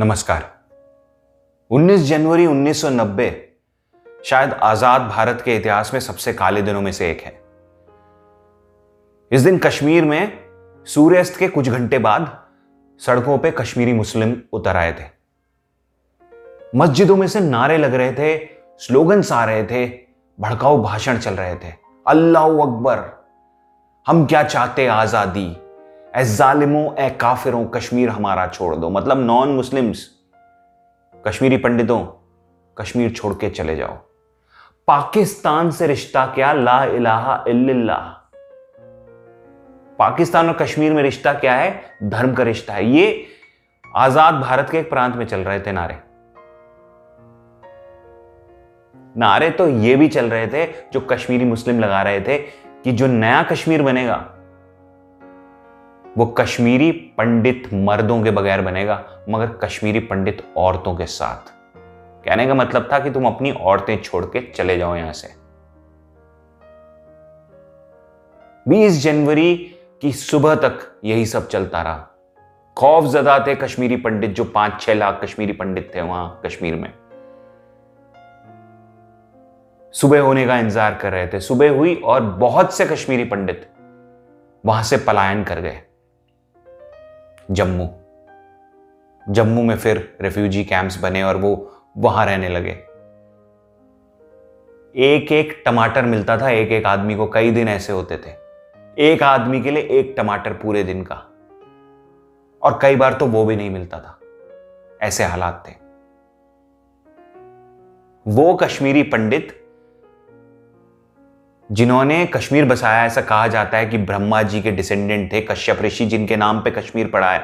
नमस्कार। 19 जनवरी 1990 शायद आज़ाद भारत के इतिहास में सबसे काले दिनों में से एक है। इस दिन कश्मीर में सूर्यास्त के कुछ घंटे बाद सड़कों पर कश्मीरी मुस्लिम उतर आए थे। मस्जिदों में से नारे लग रहे थे, स्लोगन्स आ रहे थे, भड़काऊ भाषण चल रहे थे। अल्लाह अकबर, हम क्या चाहते आज़ादी? ए जालिमों ए काफिरों, कश्मीर हमारा छोड़ दो। मतलब नॉन मुस्लिम्स कश्मीरी पंडितों, कश्मीर छोड़ के चले जाओ। पाकिस्तान से रिश्ता क्या? ला इलाहा इल्लल्लाह। पाकिस्तान और कश्मीर में रिश्ता क्या है? धर्म का रिश्ता है। ये आज़ाद भारत के एक प्रांत में चल रहे थे नारे। नारे तो ये भी चल रहे थे जो कश्मीरी मुस्लिम लगा रहे थे कि जो नया कश्मीर बनेगा वो कश्मीरी पंडित मर्दों के बगैर बनेगा, मगर कश्मीरी पंडित औरतों के साथ। कहने का मतलब था कि तुम अपनी औरतें छोड़ के चले जाओ यहाँ से। 20 जनवरी की सुबह तक यही सब चलता रहा। खौफ जदा थे कश्मीरी पंडित जो पाँच छह लाख कश्मीरी पंडित थे वहाँ कश्मीर में। सुबह होने का इंतज़ार कर रहे थे। सुबह हुई और बहुत से कश्मीरी पंडित वहाँ से पलायन कर गए। जम्मू। जम्मू में फिर रेफ्यूजी कैंप्स बने और वो वहाँ रहने लगे। एक एक टमाटर मिलता था एक एक आदमी को कई दिन ऐसे होते थे। एक आदमी के लिए एक टमाटर पूरे दिन का। और कई बार तो वो भी नहीं मिलता था। ऐसे हालात थे। वो कश्मीरी पंडित जिन्होंने कश्मीर बसाया, ऐसा कहा जाता है कि ब्रह्मा जी के डिसेंडेंट थे, कश्यप ऋषि जिनके नाम पे कश्मीर पड़ा है,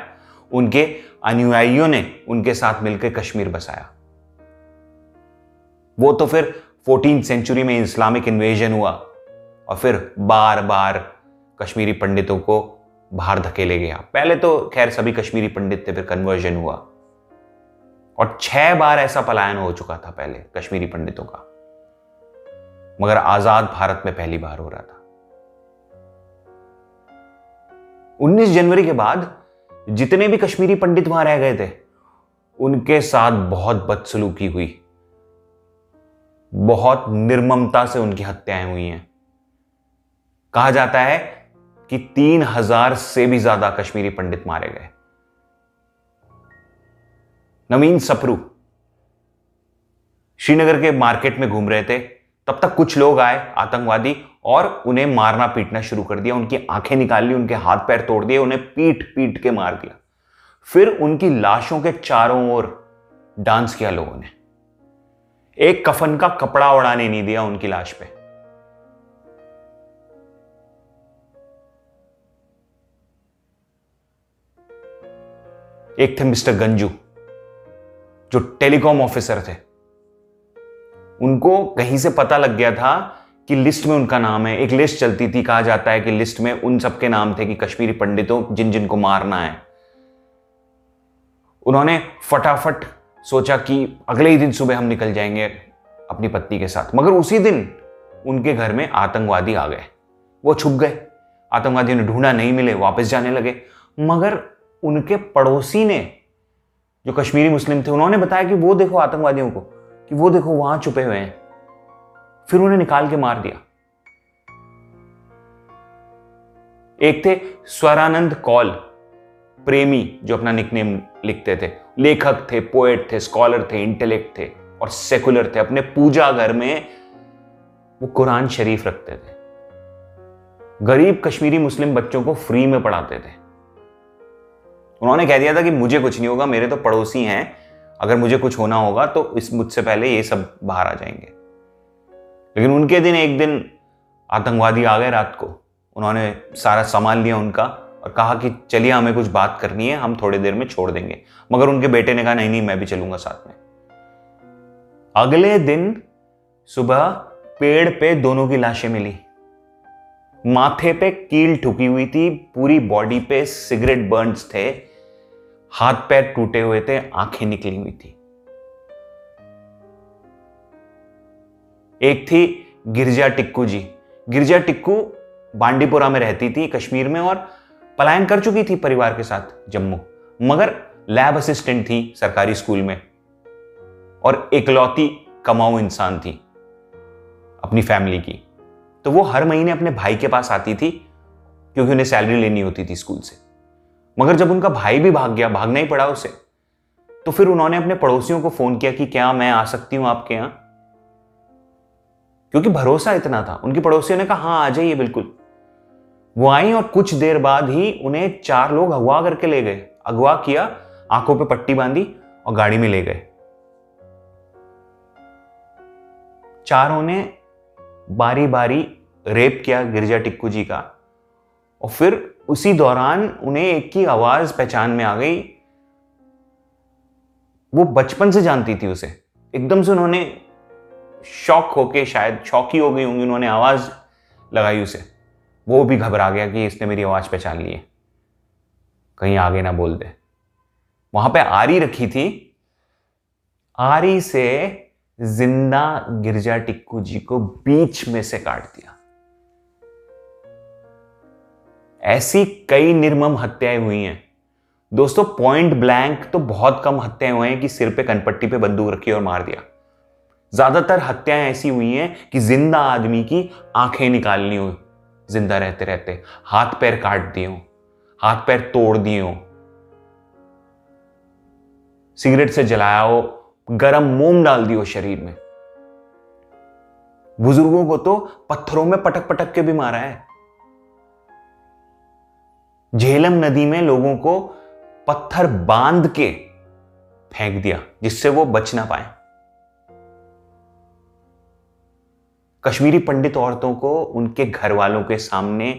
उनके अनुयायियों ने उनके साथ मिलकर कश्मीर बसाया। वो तो फिर फोर्टीन सेंचुरी में इस्लामिक इन्वेजन हुआ और फिर बार बार कश्मीरी पंडितों को बाहर धकेले गया। पहले तो खैर सभी कश्मीरी पंडित थे, फिर कन्वर्जन हुआ। और छह बार ऐसा पलायन हो चुका था पहले कश्मीरी पंडितों का। मगर आज़ाद भारत में पहली बार हो रहा था। 19 जनवरी के बाद जितने भी कश्मीरी पंडित वहाँ रह गए थे, उनके साथ बहुत बदसलूकी हुई। बहुत निर्ममता से उनकी हत्याएँ हुई हैं। कहा जाता है कि तीन हज़ार से भी ज़्यादा कश्मीरी पंडित मारे गए। नवीन सप्रू श्रीनगर के मार्केट में घूम रहे थे। तब तक कुछ लोग आए, आतंकवादी, और उन्हें मारना पीटना शुरू कर दिया, उनकी आँखें निकाल ली, उनके हाथ पैर तोड़ दिए, उन्हें पीट पीट के मार दिया। फिर उनकी लाशों के चारों ओर डांस किया लोगों ने। एक कफन का कपड़ा उड़ाने नहीं दिया उनकी लाश पे। एक थे मिस्टर गंजू, जो टेलीकॉम ऑफिसर थे। उनको कहीं से पता लग गया था कि लिस्ट में उनका नाम है। एक लिस्ट चलती थी, कहा जाता है कि लिस्ट में उन सबके नाम थे कि कश्मीरी पंडितों जिन जिन को मारना है। उन्होंने फटाफट सोचा कि अगले ही दिन सुबह हम निकल जाएँगे अपनी पत्नी के साथ। मगर उसी दिन उनके घर में आतंकवादी आ गए। वो छुप गए। आतंकवादियों ने ढूंढा, नहीं मिले, वापस जाने लगे। मगर उनके पड़ोसी ने, जो कश्मीरी मुस्लिम थे, उन्होंने बताया कि वो देखो आतंकवादियों को। कि वो देखो वहाँ छुपे हुए हैं। फिर उन्हें निकाल के मार दिया। एक थे स्वरानंद कौल, प्रेमी जो अपना निकनेम लिखते थे। लेखक थे पोएट थे स्कॉलर थे इंटेलेक्ट थे और सेकुलर थे। अपने पूजा घर में वो कुरान शरीफ रखते थे। गरीब कश्मीरी मुस्लिम बच्चों को फ्री में पढ़ाते थे। उन्होंने कह दिया था कि मुझे कुछ नहीं होगा, मेरे तो पड़ोसी हैं। अगर मुझे कुछ होना होगा तो इस मुझसे पहले ये सब बाहर आ जाएँगे। लेकिन उनके दिन एक दिन आतंकवादी आ गए रात को। उन्होंने सारा सामान लिया उनका और कहा कि चलिए हमें कुछ बात करनी है, हम थोड़ी देर में छोड़ देंगे। मगर उनके बेटे ने कहा, नहीं नहीं, मैं भी चलूँगा साथ में। अगले दिन सुबह पेड़ पे दोनों की लाशें मिली। माथे पे कील ठुकी हुई थी, पूरी बॉडी पे सिगरेट बर्न्स थे। हाथ पैर टूटे हुए थे, आँखें निकली हुई थी। एक थी गिरजा टिक्कू जी। गिरजा टिक्कू बांडीपुरा में रहती थी कश्मीर में और पलायन कर चुकी थी परिवार के साथ जम्मू। मगर लैब असिस्टेंट थी सरकारी स्कूल में और एकलौती कमाऊ इंसान थी अपनी फैमिली की। तो वो हर महीने अपने भाई के पास आती थी क्योंकि उन्हें सैलरी लेनी होती थी स्कूल से। मगर जब उनका भाई भी भाग गया, भागना ही पड़ा उसे तो फिर उन्होंने अपने पड़ोसियों को फ़ोन किया कि क्या मैं आ सकती हूँ आपके यहाँ? क्योंकि भरोसा इतना था। उनके पड़ोसियों ने कहा हाँ आ जाइए, बिल्कुल। वो आई और कुछ देर बाद ही उन्हें चार लोग अगवा करके ले गए। अगवा किया, आँखों पे पट्टी बांधी और गाड़ी में ले गए। चारों ने बारी बारी रेप किया गिरजा टिक्कू जी का। और फिर उसी दौरान उन्हें एक की आवाज़ पहचान में आ गई। वो बचपन से जानती थी उसे। एकदम से उन्होंने शौक होके, शायद शौकी हो गई होंगी, उन्होंने आवाज़ लगाई उसे। वो भी घबरा गया कि इसने मेरी आवाज़ पहचान ली है। कहीं आगे ना बोल दे। वहाँ पे आरी रखी थी। आरी से ज़िंदा गिरजा टिक्कू जी को बीच में से काट दिया। ऐसी कई निर्मम हत्याएँ हुई हैं। दोस्तों पॉइंट ब्लैंक तो बहुत कम हत्याएँ हुए हैं कि सिर पे कनपट्टी पे बंदूक रखी और मार दिया। ज़्यादातर हत्याएँ ऐसी हुई हैं कि ज़िंदा आदमी की आँखें निकालनी हो, ज़िंदा रहते रहते, हाथ पैर काट दिए हो हाथ पैर तोड़ दिए हो सिगरेट से जलाया हो, गरम मोम डाल दियो शरीर में। बुज़ुर्गों को तो पत्थरों में पटक पटक के भी मारा है। झेलम नदी में लोगों को पत्थर बाँध के फेंक दिया, जिससे वो बच ना पाए। कश्मीरी पंडित औरतों को उनके घर वालों के सामने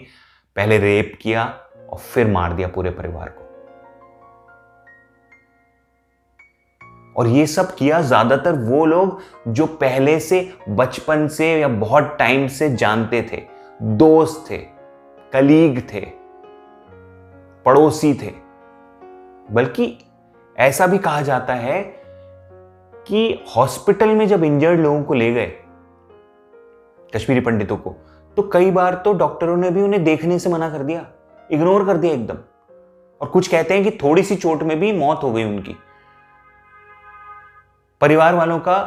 पहले रेप किया और फिर मार दिया पूरे परिवार को। और ये सब किया ज़्यादातर वो लोग जो पहले से बचपन से या बहुत टाइम से जानते थे, दोस्त थे, कलीग थे। पड़ोसी थे। बल्कि ऐसा भी कहा जाता है कि हॉस्पिटल में जब इंजर्ड लोगों को ले गए, कश्मीरी पंडितों को तो कई बार तो डॉक्टरों ने भी उन्हें देखने से मना कर दिया, इग्नोर कर दिया एकदम। और कुछ कहते हैं कि थोड़ी सी चोट में भी मौत हो गई उनकी। परिवार वालों का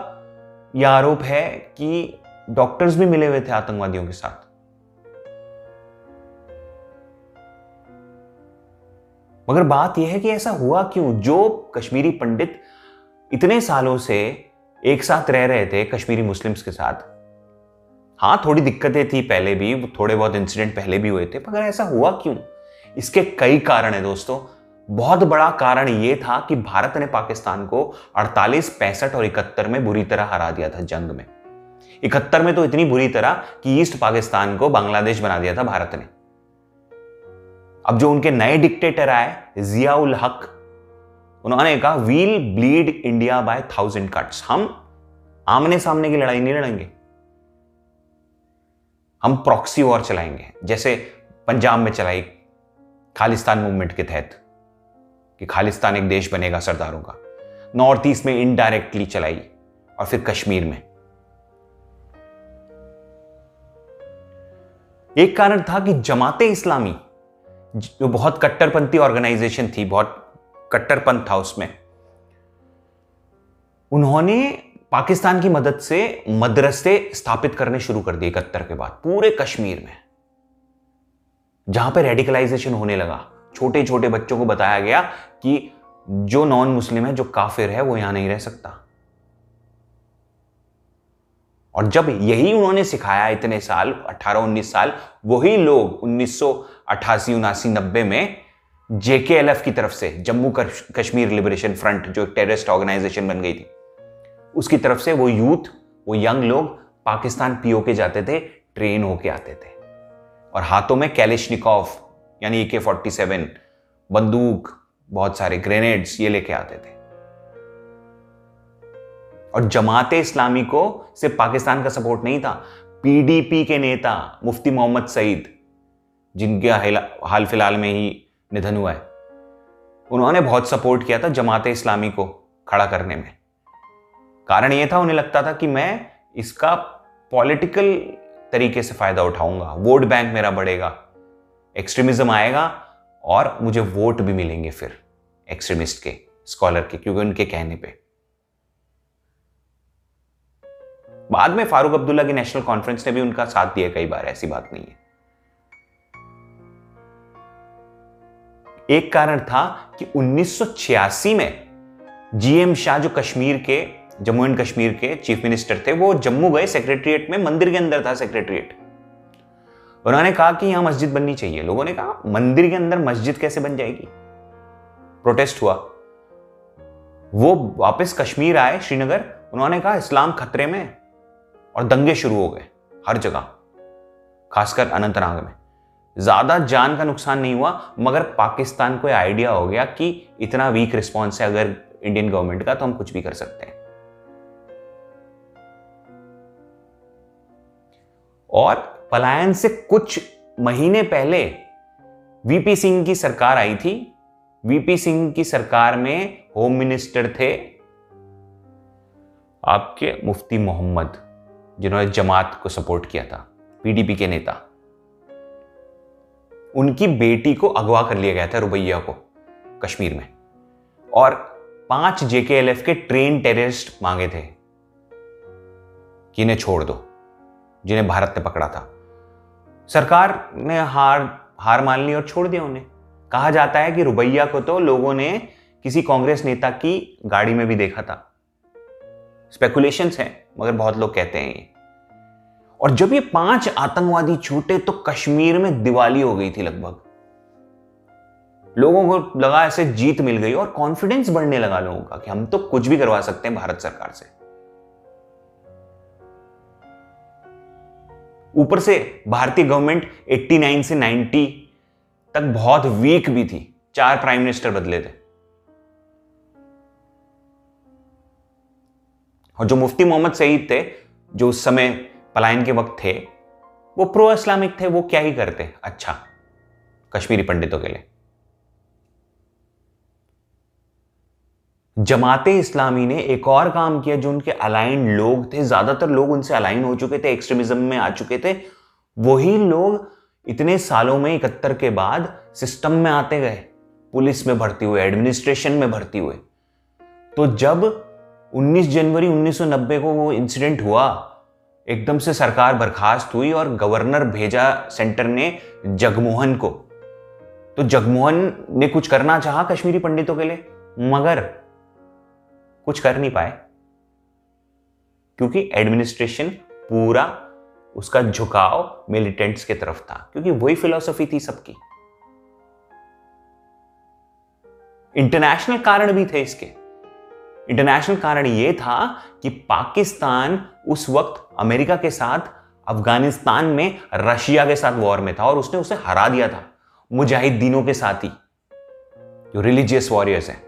यह आरोप है कि डॉक्टर्स भी मिले हुए थे आतंकवादियों के साथ। मगर बात यह है कि ऐसा हुआ क्यों? जो कश्मीरी पंडित इतने सालों से एक साथ रह रहे थे कश्मीरी मुस्लिम्स के साथ। हाँ थोड़ी दिक्कतें थी पहले भी थोड़े बहुत इंसिडेंट पहले भी हुए थे मगर ऐसा हुआ क्यों? इसके कई कारण है दोस्तों। बहुत बड़ा कारण यह था कि भारत ने पाकिस्तान को 48, पैंसठ और इकहत्तर में बुरी तरह हरा दिया था जंग में। इकहत्तर में तो इतनी बुरी तरह कि ईस्ट पाकिस्तान को बांग्लादेश बना दिया था भारत ने। अब जो उनके नए डिक्टेटर आए जियाउल हक उन्होंने कहा we'll bleed India by thousand cuts हम आमने सामने की लड़ाई नहीं लड़ेंगे। हम प्रॉक्सी वॉर चलाएँगे। जैसे पंजाब में चलाई खालिस्तान मूवमेंट के तहत, कि खालिस्तान एक देश बनेगा सरदारों का। नॉर्थ ईस्ट में इनडायरेक्टली चलाई, और फिर कश्मीर में। एक कारण था कि जमाते इस्लामी जो बहुत कट्टरपंथी ऑर्गेनाइजेशन थी, बहुत कट्टरपंथ था उसमें, उन्होंने पाकिस्तान की मदद से मदरसे स्थापित करने शुरू कर दिए इकहत्तर के बाद, पूरे कश्मीर में, जहाँ पे रेडिकलाइजेशन होने लगा। छोटे छोटे बच्चों को बताया गया कि जो नॉन मुस्लिम है, जो काफिर है, वो यहाँ नहीं रह सकता। और जब यही उन्होंने सिखाया इतने साल 18-19 साल, वही लोग उन्नीस सौ अट्ठासी उनासी नब्बे में जेकेएलएफ की तरफ़ से, जम्मू कश्मीर लिबरेशन फ्रंट, जो एक टेररिस्ट ऑर्गेनाइजेशन बन गई थी, उसकी तरफ़ से वो यूथ, वो यंग लोग पाकिस्तान पीओ के जाते थे, ट्रेन होके आते थे। और हाथों में कैलिशनिकॉफ यानी ए के फोर्टी सेवन, बंदूक, बहुत सारे ग्रेनेड्स, ये लेके आते थे। और जमाते इस्लामी को सिर्फ़ पाकिस्तान का सपोर्ट नहीं था पीडीपी के नेता, मुफ्ती मोहम्मद सईद जिनके हाल फ़िलहाल में ही निधन हुआ है। उन्होंने बहुत सपोर्ट किया था जमात इस्लामी को खड़ा करने में। कारण यह था, उन्हें लगता था कि मैं इसका पॉलिटिकल तरीके से फ़ायदा उठाऊँगा। वोट बैंक मेरा बढ़ेगा एक्सट्रीमिज्म आएगा और मुझे वोट भी मिलेंगे फिर एक्सट्रीमिस्ट के स्कॉलर के, क्योंकि उनके कहने पे। बाद में फारूक अब्दुल्ला की नेशनल कॉन्फ्रेंस ने भी उनका साथ दिया, कई बार ऐसी बात नहीं है। एक कारण था कि 1986 में जीएम शाह जो कश्मीर के, जम्मू एंड कश्मीर के चीफ मिनिस्टर थे, वो जम्मू गए सेक्रेटरीट में, मंदिर के अंदर था सेक्रेटरीट उन्होंने कहा कि यहाँ मस्जिद बननी चाहिए। लोगों ने कहा, मंदिर के अंदर मस्जिद कैसे बन जाएगी? प्रोटेस्ट हुआ। वो वापस कश्मीर आए, श्रीनगर। उन्होंने कहा, इस्लाम खतरे में और दंगे शुरू हो गए, हर जगह, खासकर अनंतनाग में। ज़्यादा जान का नुकसान नहीं हुआ, मगर पाकिस्तान को आइडिया हो गया कि इतना वीक रिस्पॉन्स है अगर इंडियन गवर्नमेंट का तो हम कुछ भी कर सकते हैं। और पलायन से कुछ महीने पहले वीपी सिंह की सरकार आई थी। वीपी सिंह की सरकार में होम मिनिस्टर थे आपके मुफ्ती मोहम्मद, जिन्होंने जमात को सपोर्ट किया था पीडीपी के नेता। उनकी बेटी को अगवा कर लिया गया था रुबैया को, कश्मीर में। और पाँच जेकेएलएफ के ट्रेन टेररिस्ट मांगे थे कि इन्हें छोड़ दो, जिन्हें भारत ने पकड़ा था। सरकार ने हार हार मान ली और छोड़ दिया उन्हें। कहा जाता है कि रुबैया को तो लोगों ने किसी कांग्रेस नेता की गाड़ी में भी देखा था। स्पेकुलेशंस हैं, मगर बहुत लोग कहते हैं ये। और जब ये पाँच आतंकवादी छूटे तो कश्मीर में दिवाली हो गई थी लगभग। लोगों को लगा ऐसे जीत मिल गई और कॉन्फिडेंस बढ़ने लगा लोगों का कि हम तो कुछ भी करवा सकते हैं भारत सरकार से। ऊपर से भारतीय गवर्नमेंट 89 से 90 तक बहुत वीक भी थी। चार प्राइम मिनिस्टर बदले थे। और जो मुफ्ती मोहम्मद सईद थे, जो उस समय पलायन के वक्त थे, वो प्रो इस्लामिक थे, वो क्या ही करते? अच्छा कश्मीरी पंडितों के लिए। जमाते इस्लामी ने एक और काम किया, जो उनके अलाइन लोग थे, ज़्यादातर लोग उनसे अलाइन हो चुके थे एक्सट्रीमिज्म में आ चुके थे, वही लोग इतने सालों में, इकहत्तर के बाद सिस्टम में आते गए, पुलिस में भर्ती हुए एडमिनिस्ट्रेशन में भर्ती हुए। तो जब 19 जनवरी 1990 को वो इंसिडेंट हुआ एकदम से सरकार बर्खास्त हुई और गवर्नर भेजा सेंटर ने जगमोहन को। तो जगमोहन ने कुछ करना चाहा कश्मीरी पंडितों के लिए? मगर कुछ कर नहीं पाए। क्योंकि एडमिनिस्ट्रेशन पूरा उसका झुकाव मिलिटेंट्स की तरफ़ था, क्योंकि वही फिलॉसफी थी सबकी। इंटरनेशनल कारण भी थे इसके। इंटरनेशनल कारण यह था कि पाकिस्तान उस वक्त अमेरिका के साथ, अफ़गानिस्तान में, रशिया के साथ वॉर में था और उसने उसे हरा दिया था। मुजाहिदीनों के साथ ही, जो रिलीजियस वॉरियर्स हैं,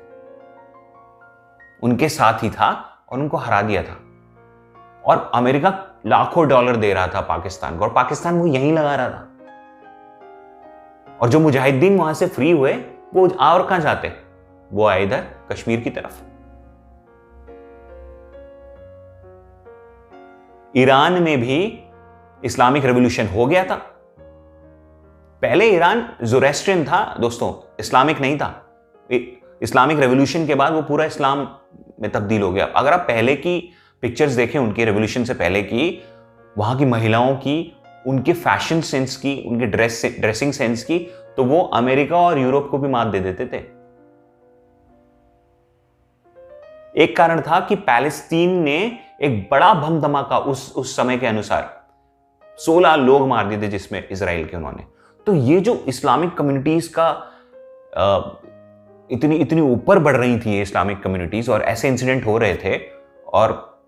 उनके साथ ही था और उनको हरा दिया था। और अमेरिका लाखों डॉलर दे रहा था पाकिस्तान को और पाकिस्तान वो यहीं लगा रहा था। और जो मुजाहिदीन वहाँ से फ्री हुए, वो और कहाँ जाते? वो आए इधर कश्मीर की तरफ़। ईरान में भी इस्लामिक रेवोल्यूशन हो गया था। पहले ईरान जोरेस्ट्रियन था, दोस्तों, इस्लामिक नहीं था। इस्लामिक रेवोल्यूशन के बाद वो पूरा इस्लाम में तब्दील हो गया। अगर आप पहले की पिक्चर्स देखें, उनके रेवोल्यूशन से पहले की, वहाँ की महिलाओं की, उनके फ़ैशन सेंस की, उनके ड्रेस ड्रेसिंग सेंस की तो वो अमेरिका और यूरोप को भी मात दे देते थे। एक कारण था कि पैलेस्तीन ने एक बड़ा भम धमाका उस उस समय के अनुसार 16 लोग मार दिए थे जिसमें इसराइल के उन्होंने। तो ये जो इस्लामिक कम्युनिटीज का आ, इतनी इतनी ऊपर बढ़ रही थी इस्लामिक कम्युनिटीज और ऐसे इंसिडेंट हो रहे थे और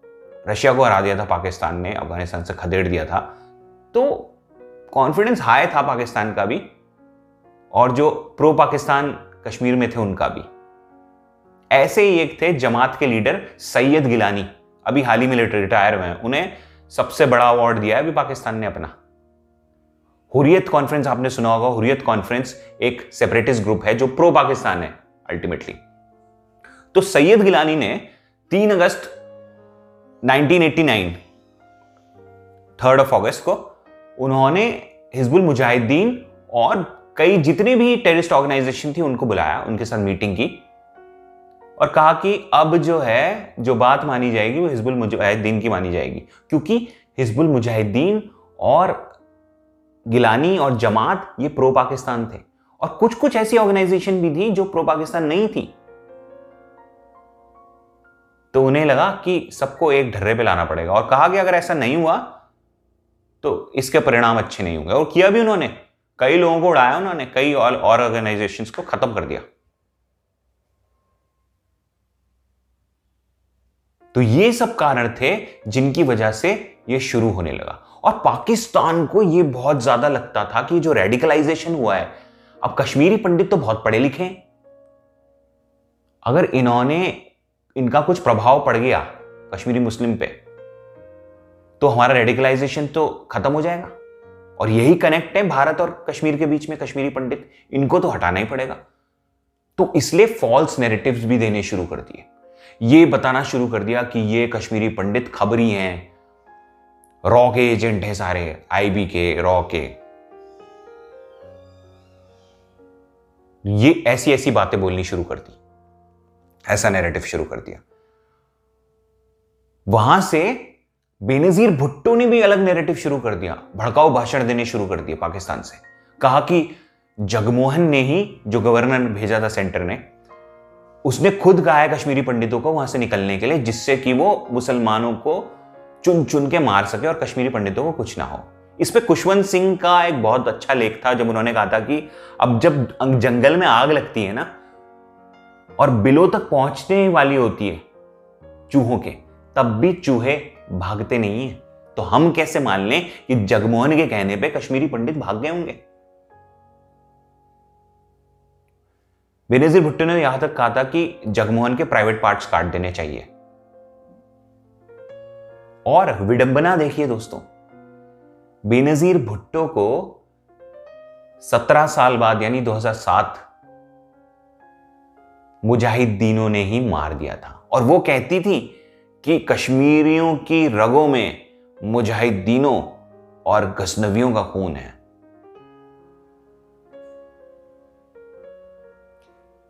रशिया को हरा दिया था पाकिस्तान ने अफ़गानिस्तान से खदेड़ दिया था तो कॉन्फिडेंस हाई था पाकिस्तान का भी और जो प्रो पाकिस्तान कश्मीर में थे उनका भी। ऐसे ही एक थे जमात के लीडर सैयद गिलानी। अभी हाल ही में रिटायर हुए हैं। उन्हें सबसे बड़ा अवार्ड दिया है अभी पाकिस्तान ने अपना। हुरियत कॉन्फ्रेंस आपने सुना होगा, हुरियत कॉन्फ्रेंस एक सेपरेटिस्ट ग्रुप है जो प्रो पाकिस्तान है अल्टीमेटली तो सैयद गिलानी ने 3 अगस्त 1989 थर्ड ऑफ़ अगस्त को उन्होंने हिजबुल मुजाहिदीन और कई जितने भी टेररिस्ट ऑर्गेनाइजेशन थी उनको बुलाया, उनके साथ मीटिंग की। और कहा कि अब जो है, जो बात मानी जाएगी वो हिजबुल मुजाहिदीन की मानी जाएगी। क्योंकि हिजबुल मुजाहिदीन और गिलानी और जमात ये प्रो पाकिस्तान थे। और कुछ कुछ ऐसी ऑर्गेनाइजेशन भी थी जो प्रो पाकिस्तान नहीं थी। तो उन्हें लगा कि सबको एक ढर्रे पे लाना पड़ेगा। और कहा कि अगर ऐसा नहीं हुआ तो इसके परिणाम अच्छे नहीं होंगे। और किया भी उन्होंने। कई लोगों को उड़ाया उन्होंने, कई और ऑर्गेनाइजेशंस को खत्म कर दिया। तो ये सब कारण थे जिनकी वजह से ये शुरू होने लगा। और पाकिस्तान को ये बहुत ज़्यादा लगता था कि जो रेडिकलाइजेशन हुआ है, अब कश्मीरी पंडित तो बहुत पढ़े लिखे हैं। अगर इन्होंने, इनका कुछ प्रभाव पड़ गया कश्मीरी मुस्लिम पे तो हमारा रेडिकलाइजेशन तो खत्म हो जाएगा। और यही कनेक्ट है भारत और कश्मीर के बीच में कश्मीरी पंडित। इनको तो हटाना ही पड़ेगा। तो इसलिए फॉल्स नेरेटिव्स भी देने शुरू कर दिए। ये बताना शुरू कर दिया कि ये कश्मीरी पंडित खबरी हैं। रॉ के एजेंट हैं सारे आईबी के, रॉ के। ये ऐसी ऐसी बातें बोलनी शुरू कर दी। ऐसा नैरेटिव शुरू कर दिया। वहाँ से बेनजीर भुट्टो ने भी अलग नैरेटिव शुरू कर दिया। भड़काऊ भाषण देने शुरू कर दिए पाकिस्तान से। कहा कि जगमोहन ने ही जो गवर्नर भेजा था सेंटर ने उसने खुद कहा है कश्मीरी पंडितों को वहाँ से निकलने के लिए, जिससे कि वो मुसलमानों को चुन चुन के मार सके और कश्मीरी पंडितों को कुछ ना हो। इस पर कुशवंत सिंह का एक बहुत अच्छा लेख था, जब उन्होंने कहा था कि अब जब जंगल में आग लगती है ना, और बिलों तक पहुँचने वाली होती है, चूहों के, तब भी चूहे भागते नहीं है। तो हम कैसे मान लें कि जगमोहन के कहने पे कश्मीरी पंडित भाग गए होंगे? बेनजीर भुट्टो ने यहाँ तक कहा था कि जगमोहन के प्राइवेट पार्ट्स काट देने चाहिए। और विडंबना देखिए दोस्तों, बेनजीर भुट्टो को 17 साल बाद, यानी 2007 मुजाहिदीनों ने ही मार दिया था। और वो कहती थी कि कश्मीरियों की रगों में मुजाहिदीनों और गजनवियों का खून है।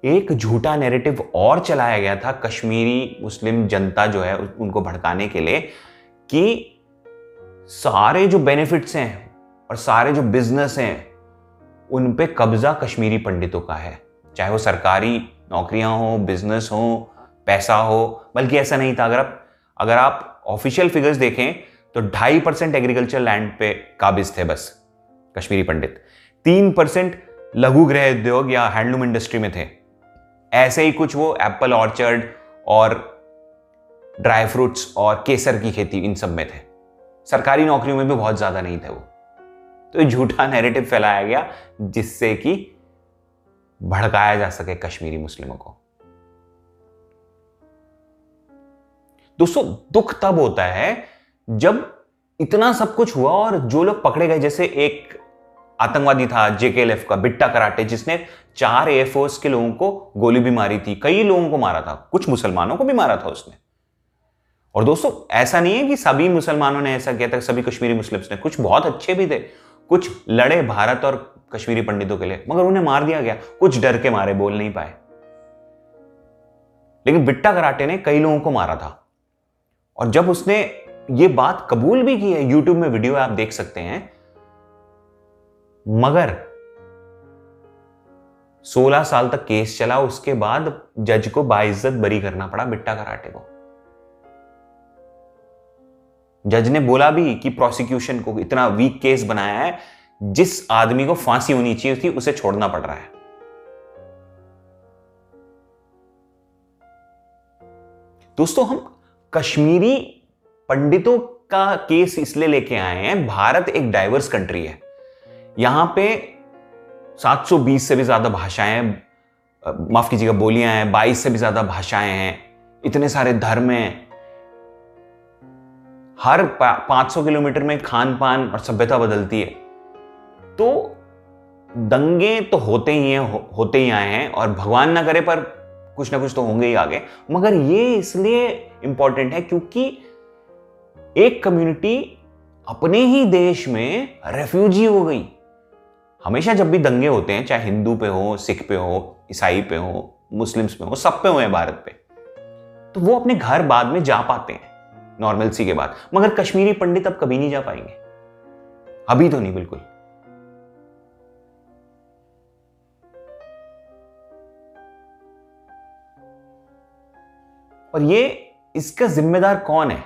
एक झूठा नैरेटिव और चलाया गया था, कश्मीरी मुस्लिम जनता जो है उनको भड़काने के लिए, कि सारे जो बेनिफिट्स हैं और सारे जो बिज़नेस हैं, उन पे कब्जा कश्मीरी पंडितों का है। चाहे वो सरकारी नौकरियाँ हो बिज़नेस हो, पैसा हो, बल्कि ऐसा नहीं था। अगर आप अगर आप ऑफिशियल फिगर्स देखें तो ढाई परसेंट एग्रीकल्चर लैंड पे काबिज थे बस, कश्मीरी पंडित। तीन परसेंट लघु गृह उद्योग या हैंडलूम इंडस्ट्री में थे। ऐसे ही कुछ वो एप्पल ऑर्चर्ड और ड्राई फ्रूट्स और केसर की खेती इन सब में थे। सरकारी नौकरियों में भी बहुत ज़्यादा नहीं थे वो। तो झूठा नैरेटिव फैलाया गया जिससे कि भड़काया जा सके कश्मीरी मुस्लिमों को। दोस्तों, दुख तब होता है जब इतना सब कुछ हुआ और जो लोग पकड़े गए, जैसे एक आतंकवादी था जेकेएलएफ का, बिट्टा कराटे, जिसने चार एयरफोर्स के लोगों को गोली भी मारी थी, कई लोगों को मारा था, कुछ मुसलमानों को भी मारा था उसने। और दोस्तों, ऐसा नहीं है कि सभी मुसलमानों ने ऐसा किया था, सभी कश्मीरी मुस्लिम्स ने, कुछ बहुत अच्छे भी थे, कुछ लड़े भारत और कश्मीरी पंडितों के लिए, मगर उन्हें मार दिया गया, कुछ डर के मारे बोल नहीं पाए। लेकिन बिट्टा कराटे ने कई लोगों को मारा था। और जब उसने ये बात कबूल भी की है यूट्यूब में वीडियो आप देख सकते हैं मगर 16 साल तक केस चला, उसके बाद जज को बाइज्जत बरी करना पड़ा बिट्टा कराटे को। जज ने बोला भी कि प्रोसिक्यूशन को इतना वीक केस बनाया है, जिस आदमी को फांसी होनी चाहिए थी उसे छोड़ना पड़ रहा है। दोस्तों, हम कश्मीरी पंडितों का केस इसलिए लेके आए हैं, भारत एक डाइवर्स कंट्री है। यहाँ पे 720 से भी ज़्यादा भाषाएँ माफ़ कीजिएगा बोलियाँ हैं 22 से भी ज़्यादा भाषाएँ हैं इतने सारे धर्म हैं। हर 500 किलोमीटर में खान पान और सभ्यता बदलती है। तो दंगे तो होते ही हैं हो, होते ही आए हैं और भगवान ना करे पर कुछ ना कुछ तो होंगे ही आगे। मगर ये इसलिए इंपॉर्टेंट है क्योंकि एक कम्युनिटी अपने ही देश में रेफ्यूजी हो गई। हमेशा जब भी दंगे होते हैं, चाहे हिंदू पे हो, सिख पे हो, ईसाई पे हो, मुस्लिम्स में हो, सब पे हैं भारत पे तो वो अपने घर बाद में जा पाते हैं नॉर्मलसी के बाद। मगर कश्मीरी पंडित अब कभी नहीं जा पाएँगे। अभी तो नहीं, बिल्कुल। और ये इसका जिम्मेदार कौन है?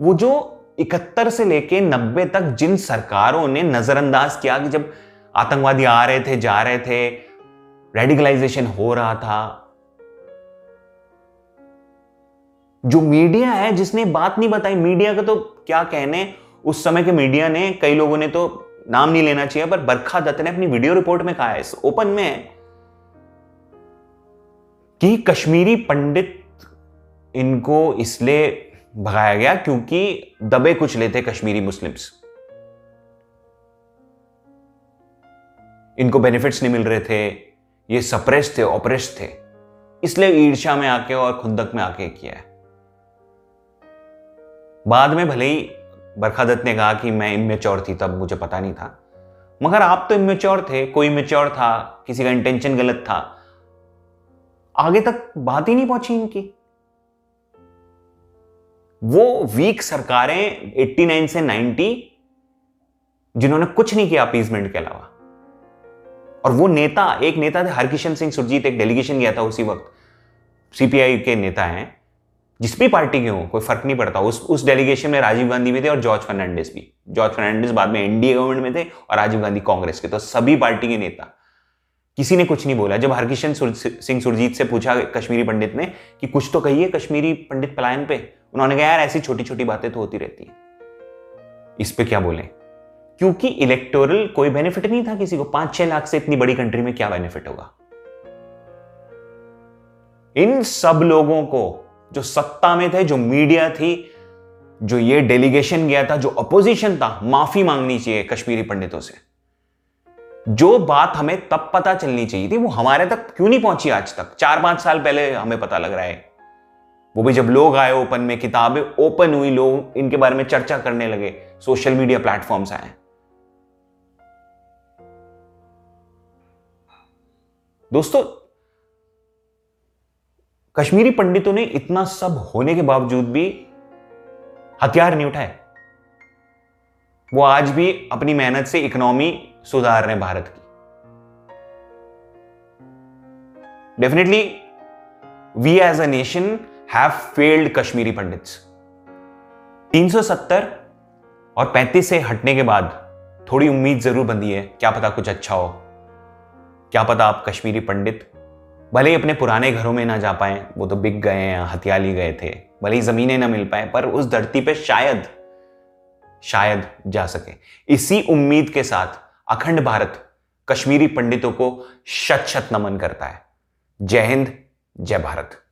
वो जो इकहत्तर से लेके नब्बे तक जिन सरकारों ने नजरअंदाज किया कि जब आतंकवादी आ रहे थे, जा रहे थे रेडिकलाइजेशन हो रहा था। जो मीडिया है, जिसने बात नहीं बताई मीडिया का तो क्या कहने? उस समय के मीडिया ने, कई लोगों ने तो नाम नहीं लेना चाहिए, पर बरखा दत्त ने अपनी वीडियो रिपोर्ट में कहा है, इस ओपन में। कि कश्मीरी पंडित इनको इसलिए भगाया गया क्योंकि दबे कुछ लेते कश्मीरी मुस्लिम्स। इनको बेनिफिट्स नहीं मिल रहे थे, ये सप्रेस थे ऑपरेस थे। इसलिए ईर्षा में आके और खुंदक में आके किया बाद में भले ही बरखा दत्त ने कहा कि मैं इमेच्योर थी, तब मुझे पता नहीं था। मगर आप तो इमेच्योर थे, कोई इमेच्योर था, किसी का इंटेंशन गलत था। आगे तक बात ही नहीं पहुँची इनकी। वो वीक सरकारें 89 से 90 जिन्होंने कुछ नहीं किया अपीजमेंट के अलावा। और वो नेता, एक नेता थे हरकिशन सिंह सुरजीत, एक डेलीगेशन गया था उसी वक्त। सीपीआई के नेता हैं। जिस भी पार्टी के हों, कोई फ़र्क नहीं पड़ता। उस उस डेलीगेशन में राजीव गांधी भी थे और जॉर्ज फर्नांडिस भी। जॉर्ज फर्नांडिस बाद में एनडीए गवर्नमेंट में थे और राजीव गांधी कांग्रेस के। तो सभी पार्टी के नेता। किसी ने कुछ नहीं बोला। जब हरकिशन सिंह सुरजीत से पूछा कश्मीरी पंडित ने कि कुछ तो कहिए कश्मीरी पंडित पलायन पे। उन्होंने कहा, यार, ऐसी छोटी छोटी बातें तो होती रहती है। इस पे क्या बोले? क्योंकि इलेक्टोरल कोई बेनिफिट नहीं था किसी को। पाँच छह लाख से इतनी बड़ी कंट्री में क्या बेनिफिट होगा? इन सब लोगों को जो सत्ता में थे, जो मीडिया थी, जो ये डेलीगेशन गया था, जो अपोजिशन था, माफ़ी मांगनी चाहिए कश्मीरी पंडितों से। जो बात हमें तब पता चलनी चाहिए थी, वो हमारे तक क्यों नहीं पहुँची आज तक? चार पाँच साल पहले हमें पता लग रहा है। वो भी जब लोग आए ओपन में, किताबें ओपन हुई, लोग इनके बारे में चर्चा करने लगे सोशल मीडिया प्लेटफॉर्म्स आए। दोस्तों, कश्मीरी पंडितों ने इतना सब होने के बावजूद भी हथियार नहीं उठाए। वो आज भी अपनी मेहनत से इकोनॉमी सुधार रहे हैं भारत की। Definitely we as a nation have failed Kashmiri Pandits 370 और 35 से हटने के बाद थोड़ी उम्मीद ज़रूर बंधी है, क्या पता कुछ अच्छा हो। क्या पता आप कश्मीरी पंडित, भले ही अपने पुराने घरों में ना जा पाए, वो तो बिक गए हैं, हथियाली गए थे, भले ही जमीनें ना मिल पाए, पर उस धरती पे शायद शायद जा सके। इसी उम्मीद के साथ अखंड भारत कश्मीरी पंडितों को शत शत नमन करता है। जय हिंद, जय भारत।